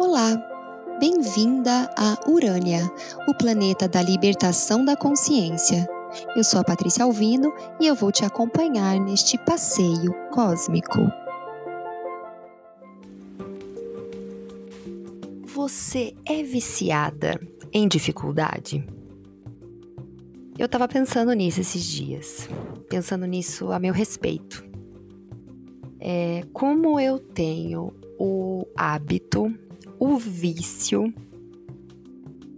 Olá, bem-vinda a Urânia, o planeta da libertação da consciência. Eu sou a Patrícia Alvino e eu vou te acompanhar neste passeio cósmico. Você é viciada em dificuldade? Eu estava pensando nisso esses dias, pensando nisso a meu respeito. É, como eu tenho o hábito o vício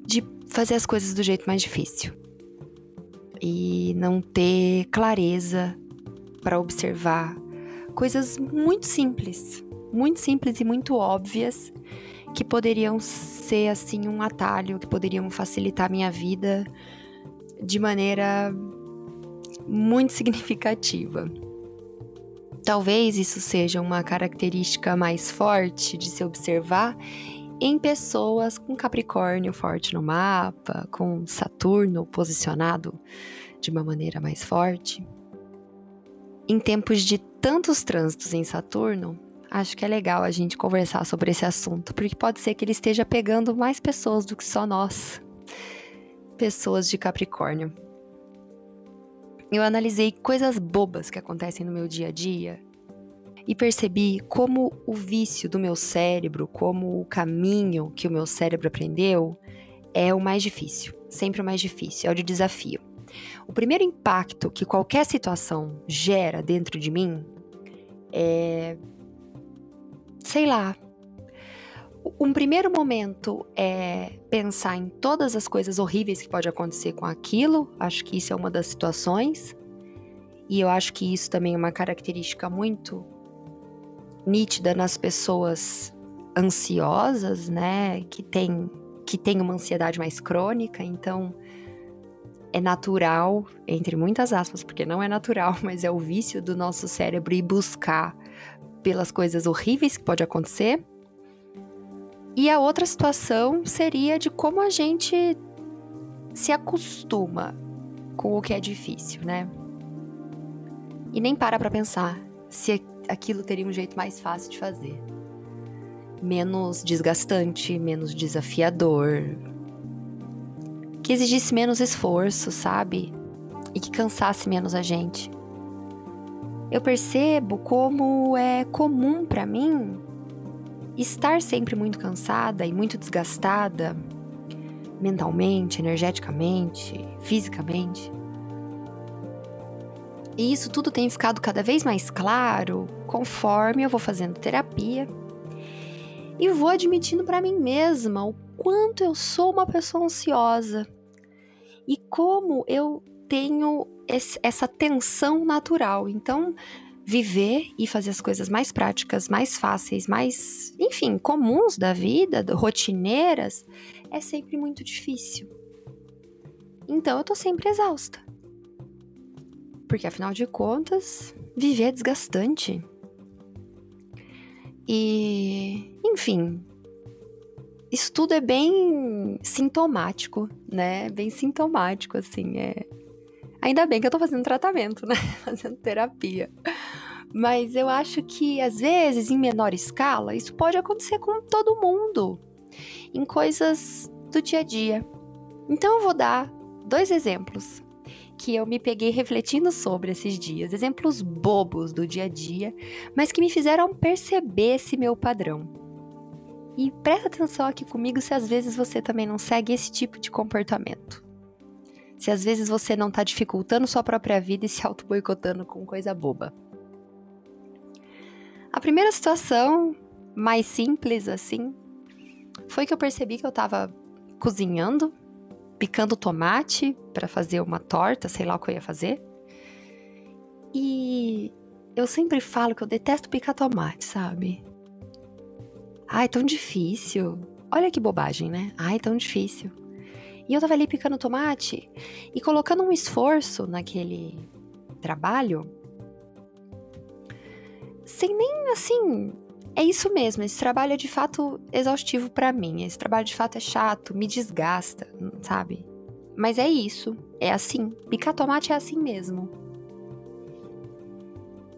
de fazer as coisas do jeito mais difícil e não ter clareza para observar coisas muito simples, muito simples e muito óbvias que poderiam ser assim um atalho, que poderiam facilitar minha vida de maneira muito significativa. Talvez isso seja uma característica mais forte de se observar em pessoas com Capricórnio forte no mapa, com Saturno posicionado de uma maneira mais forte. Em tempos de tantos trânsitos em Saturno, acho que é legal a gente conversar sobre esse assunto, porque pode ser que ele esteja pegando mais pessoas do que só nós, pessoas de Capricórnio eu analisei coisas bobas que acontecem no meu dia a dia e percebi como o vício do meu cérebro, como o caminho que o meu cérebro aprendeu, é o mais difícil, sempre o mais difícil, é o de desafio. O primeiro impacto que qualquer situação gera dentro de mim é. sei lá, um primeiro momento é pensar em todas as coisas horríveis que pode acontecer com aquilo. Acho que isso é uma das situações. E eu acho que isso também é uma característica muito nítida nas pessoas ansiosas, né? Que tem, que tem uma ansiedade mais crônica. Então, é natural, entre muitas aspas, porque não é natural, mas é o vício do nosso cérebro ir buscar pelas coisas horríveis que pode acontecer e a outra situação seria de como a gente se acostuma com o que é difícil, né? E nem para para pensar se aquilo teria um jeito mais fácil de fazer. Menos desgastante, menos desafiador. Que exigisse menos esforço, sabe? E que cansasse menos a gente. Eu percebo como é comum para mim estar sempre muito cansada e muito desgastada, mentalmente, energeticamente, fisicamente. E isso tudo tem ficado cada vez mais claro conforme eu vou fazendo terapia e vou admitindo para mim mesma o quanto eu sou uma pessoa ansiosa e como eu tenho esse, essa tensão natural. Então, viver e fazer as coisas mais práticas, mais fáceis, mais, enfim, comuns da vida, rotineiras, é sempre muito difícil. Então eu tô sempre exausta. Porque afinal de contas, viver é desgastante. E, enfim, isso tudo é bem sintomático, né? Bem sintomático, assim. É... Ainda bem que eu tô fazendo tratamento, né? Fazendo terapia. Mas eu acho que às vezes, em menor escala, isso pode acontecer com todo mundo, em coisas do dia a dia. Então eu vou dar dois exemplos que eu me peguei refletindo sobre esses dias, exemplos bobos do dia a dia, mas que me fizeram perceber esse meu padrão. E presta atenção aqui comigo se às vezes você também não segue esse tipo de comportamento. Se às vezes você não está dificultando sua própria vida e se auto-boicotando com coisa boba. A primeira situação, mais simples assim, foi que eu percebi que eu tava cozinhando, picando tomate para fazer uma torta, sei lá o que eu ia fazer. E eu sempre falo que eu detesto picar tomate, sabe? Ai, tão difícil. Olha que bobagem, né? Ai, tão difícil. E eu tava ali picando tomate e colocando um esforço naquele trabalho sem nem assim. É isso mesmo, esse trabalho é de fato exaustivo para mim. Esse trabalho de fato é chato, me desgasta, sabe? Mas é isso, é assim. Picar tomate é assim mesmo.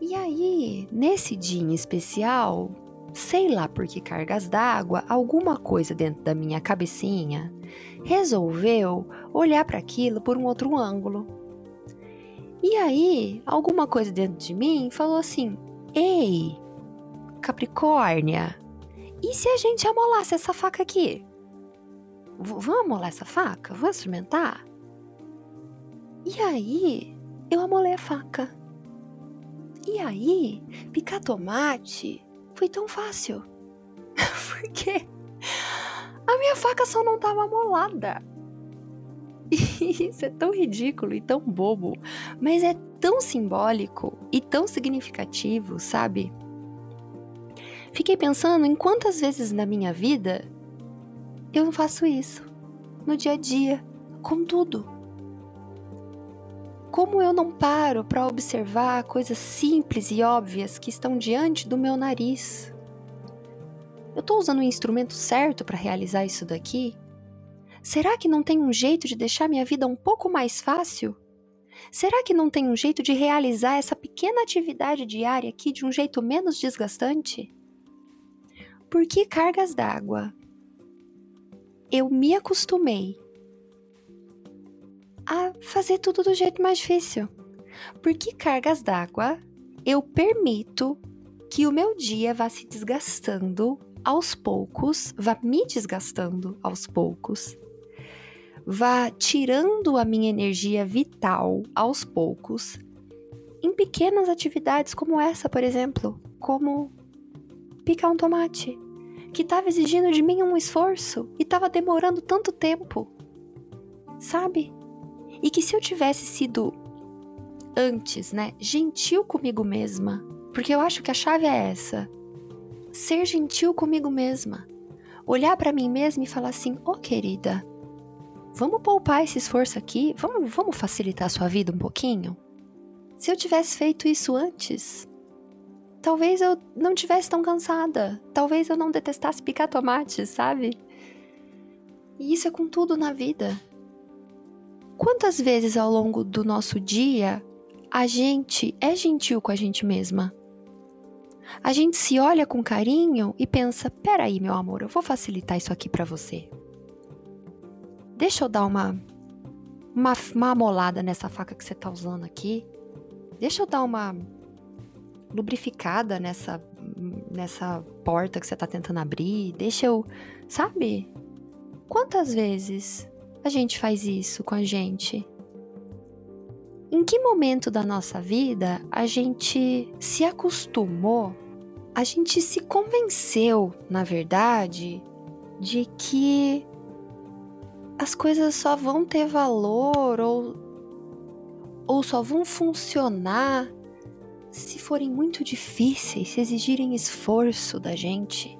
E aí, nesse dia em especial, sei lá por que cargas d'água, alguma coisa dentro da minha cabecinha resolveu olhar para aquilo por um outro ângulo. E aí, alguma coisa dentro de mim falou assim: Ei, Capricórnia, e se a gente amolasse essa faca aqui? V vamos amolar essa faca? Vamos experimentar? E aí, eu amolei a faca. E aí, picar tomate foi tão fácil. Porque a minha faca só não estava amolada. Isso é tão ridículo e tão bobo, mas é tão simbólico e tão significativo, sabe? Fiquei pensando em quantas vezes na minha vida eu não faço isso. No dia a dia, com tudo. Como eu não paro para observar coisas simples e óbvias que estão diante do meu nariz. Eu estou usando o instrumento certo para realizar isso daqui? Será que não tem um jeito de deixar minha vida um pouco mais fácil? Será que não tem um jeito de realizar essa pequena atividade diária aqui de um jeito menos desgastante? Por que cargas d'água? Eu me acostumei a fazer tudo do jeito mais difícil. Por que cargas d'água eu permito que o meu dia vá se desgastando aos poucos, vá me desgastando aos poucos, vá tirando a minha energia vital aos poucos em pequenas atividades como essa, por exemplo, como picar um tomate, que estava exigindo de mim um esforço e estava demorando tanto tempo. Sabe? E que se eu tivesse sido antes, né, gentil comigo mesma, porque eu acho que a chave é essa. Ser gentil comigo mesma. Olhar para mim mesma e falar assim: "Ô, oh, querida, vamos poupar esse esforço aqui? Vamos, vamos facilitar a sua vida um pouquinho?" Se eu tivesse feito isso antes, talvez eu não tivesse tão cansada. Talvez eu não detestasse picar tomate, sabe? E isso é com tudo na vida. Quantas vezes ao longo do nosso dia a gente é gentil com a gente mesma? A gente se olha com carinho e pensa: peraí, meu amor, eu vou facilitar isso aqui para você. Deixa eu dar uma, uma, uma amolada nessa faca que você tá usando aqui. Deixa eu dar uma lubrificada nessa nessa porta que você tá tentando abrir, deixa eu, sabe? Quantas vezes a gente faz isso com a gente? Em que momento da nossa vida a gente se acostumou, a gente se convenceu, na verdade, de que as coisas só vão ter valor ou, ou só vão funcionar se forem muito difíceis, se exigirem esforço da gente?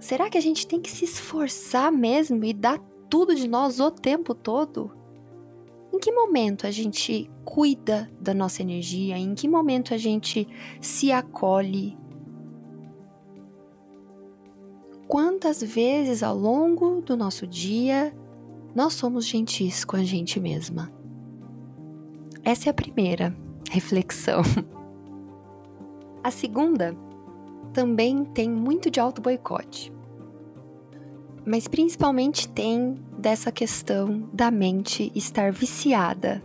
Será que a gente tem que se esforçar mesmo e dar tudo de nós o tempo todo? Em que momento a gente cuida da nossa energia? Em que momento a gente se acolhe? Quantas vezes ao longo do nosso dia nós somos gentis com a gente mesma? Essa é a primeira reflexão. A segunda também tem muito de auto-boicote. Mas principalmente tem dessa questão da mente estar viciada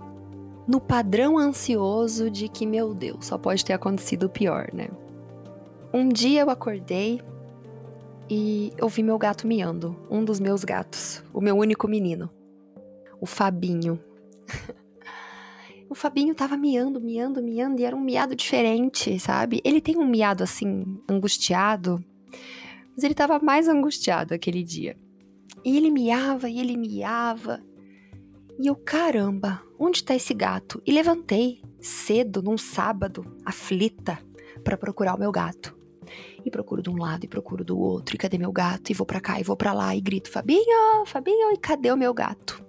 no padrão ansioso de que, meu Deus, só pode ter acontecido o pior, né? Um dia eu acordei e eu vi meu gato miando, um dos meus gatos, o meu único menino, o Fabinho. o Fabinho tava miando, miando, miando, e era um miado diferente, sabe? Ele tem um miado assim, angustiado, mas ele tava mais angustiado aquele dia. E ele miava, e ele miava. E eu, caramba, onde tá esse gato? E levantei cedo, num sábado, aflita, para procurar o meu gato. E procuro de um lado e procuro do outro. E cadê meu gato? E vou para cá e vou para lá e grito: Fabinho, Fabinho, e cadê o meu gato?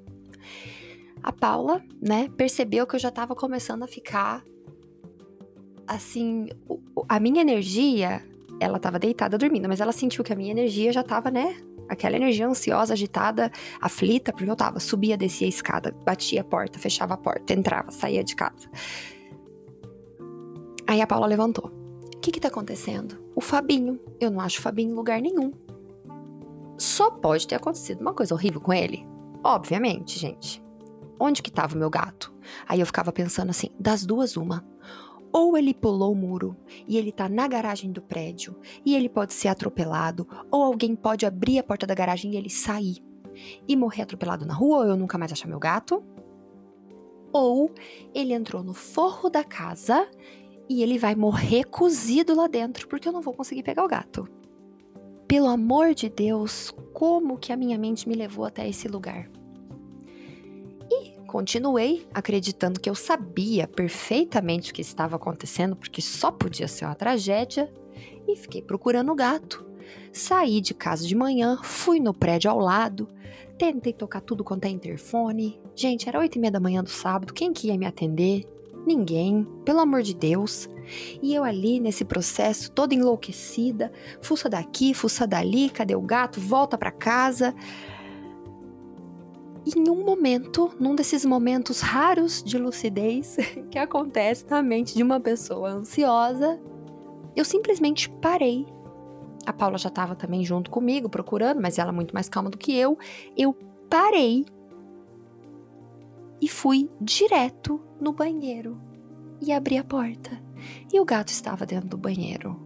A Paula, né, percebeu que eu já tava começando a ficar assim, a minha energia, ela tava deitada dormindo, mas ela sentiu que a minha energia já tava, né, aquela energia ansiosa, agitada, aflita, porque eu tava, subia, descia a escada, batia a porta, fechava a porta, entrava, saía de casa. Aí a Paula levantou. Que que tá acontecendo? O Fabinho. Eu não acho o Fabinho em lugar nenhum. Só pode ter acontecido uma coisa horrível com ele. Obviamente, gente. Onde que tava o meu gato? Aí eu ficava pensando assim, das duas uma. Ou ele pulou o muro e ele tá na garagem do prédio e ele pode ser atropelado, ou alguém pode abrir a porta da garagem e ele sair e morrer atropelado na rua, ou eu nunca mais achar meu gato. Ou ele entrou no forro da casa e ele vai morrer cozido lá dentro porque eu não vou conseguir pegar o gato. Pelo amor de Deus, como que a minha mente me levou até esse lugar? Continuei acreditando que eu sabia perfeitamente o que estava acontecendo, porque só podia ser uma tragédia, e fiquei procurando o gato. Saí de casa de manhã, fui no prédio ao lado, tentei tocar tudo quanto é interfone. Gente, era oito e meia da manhã do sábado, quem que ia me atender? Ninguém, pelo amor de Deus. E eu ali nesse processo, toda enlouquecida, fuça daqui, fuça dali, cadê o gato? Volta para casa em um momento, num desses momentos raros de lucidez que acontece na mente de uma pessoa ansiosa, eu simplesmente parei. A Paula já estava também junto comigo, procurando, mas ela muito mais calma do que eu. Eu parei e fui direto no banheiro e abri a porta. E o gato estava dentro do banheiro.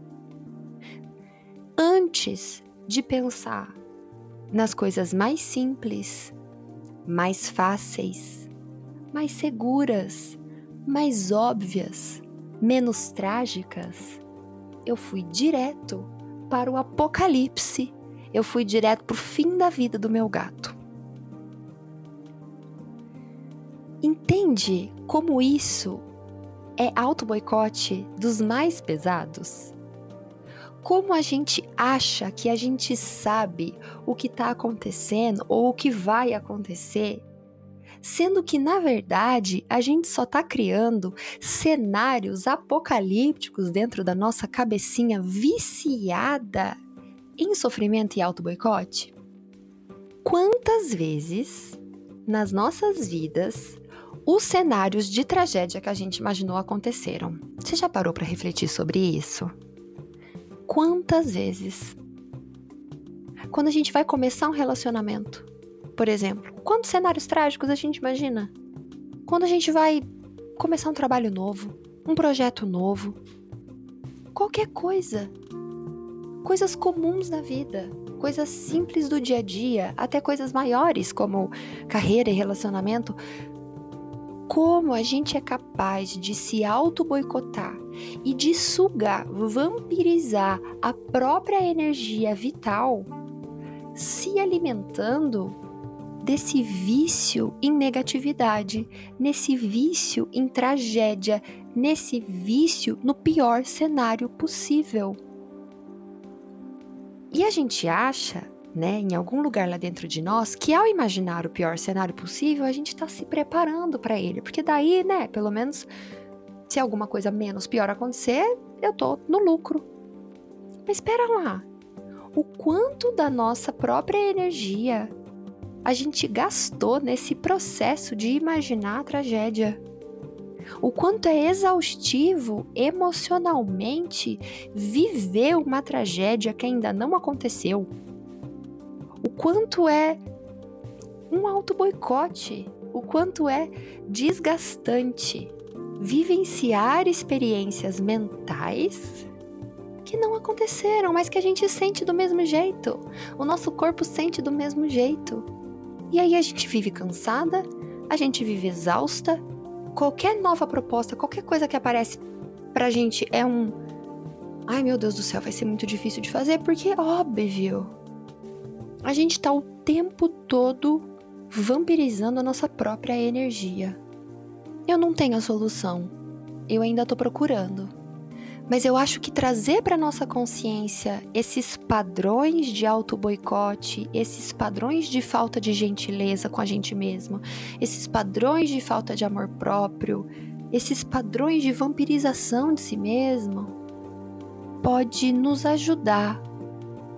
Antes de pensar nas coisas mais simples mais fáceis, mais seguras, mais óbvias, menos trágicas, eu fui direto para o apocalipse. Eu fui direto para o fim da vida do meu gato. Entende como isso é auto-boicote dos mais pesados? como a gente acha que a gente sabe o que está acontecendo ou o que vai acontecer, sendo que na verdade a gente só está criando cenários apocalípticos dentro da nossa cabecinha viciada em sofrimento e auto-boicote? Quantas vezes nas nossas vidas os cenários de tragédia que a gente imaginou aconteceram? Você já parou para refletir sobre isso? quantas vezes, quando a gente vai começar um relacionamento, por exemplo, quantos cenários trágicos a gente imagina? Quando a gente vai começar um trabalho novo, um projeto novo, qualquer coisa. Coisas comuns da vida, coisas simples do dia a dia, até coisas maiores como carreira e relacionamento, como a gente é capaz de se auto-boicotar e de sugar, vampirizar a própria energia vital, se alimentando desse vício em negatividade, nesse vício em tragédia, nesse vício no pior cenário possível. E a gente acha né, em algum lugar lá dentro de nós, que ao imaginar o pior cenário possível, a gente está se preparando para ele, porque daí, né, pelo menos se alguma coisa menos pior acontecer, eu tô no lucro. Mas espera lá. O quanto da nossa própria energia a gente gastou nesse processo de imaginar a tragédia? O quanto é exaustivo emocionalmente viver uma tragédia que ainda não aconteceu? O quanto é um auto-boicote, o quanto é desgastante vivenciar experiências mentais que não aconteceram, mas que a gente sente do mesmo jeito. O nosso corpo sente do mesmo jeito. E aí a gente vive cansada, a gente vive exausta. Qualquer nova proposta, qualquer coisa que aparece pra gente é um. Ai meu Deus do céu, vai ser muito difícil de fazer, porque é óbvio a gente está o tempo todo vampirizando a nossa própria energia. Eu não tenho a solução, eu ainda estou procurando. Mas eu acho que trazer para nossa consciência esses padrões de auto-boicote, esses padrões de falta de gentileza com a gente mesmo, esses padrões de falta de amor próprio, esses padrões de vampirização de si mesmo, pode nos ajudar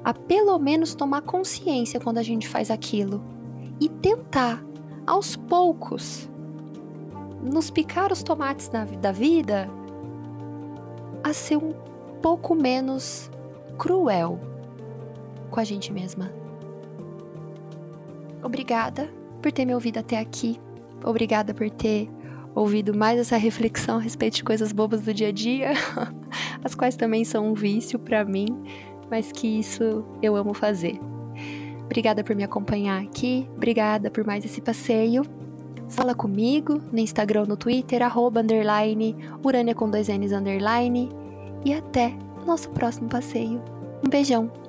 a pelo menos tomar consciência quando a gente faz aquilo e tentar, aos poucos, nos picar os tomates na, da vida, a ser um pouco menos cruel com a gente mesma. Obrigada por ter me ouvido até aqui. Obrigada por ter ouvido mais essa reflexão a respeito de coisas bobas do dia a dia, as quais também são um vício para mim, mas que isso eu amo fazer. Obrigada por me acompanhar aqui, obrigada por mais esse passeio. Fala comigo no Instagram, no Twitter, arroba, underline, urânia com dois N's, underline. E até nosso próximo passeio. Um beijão!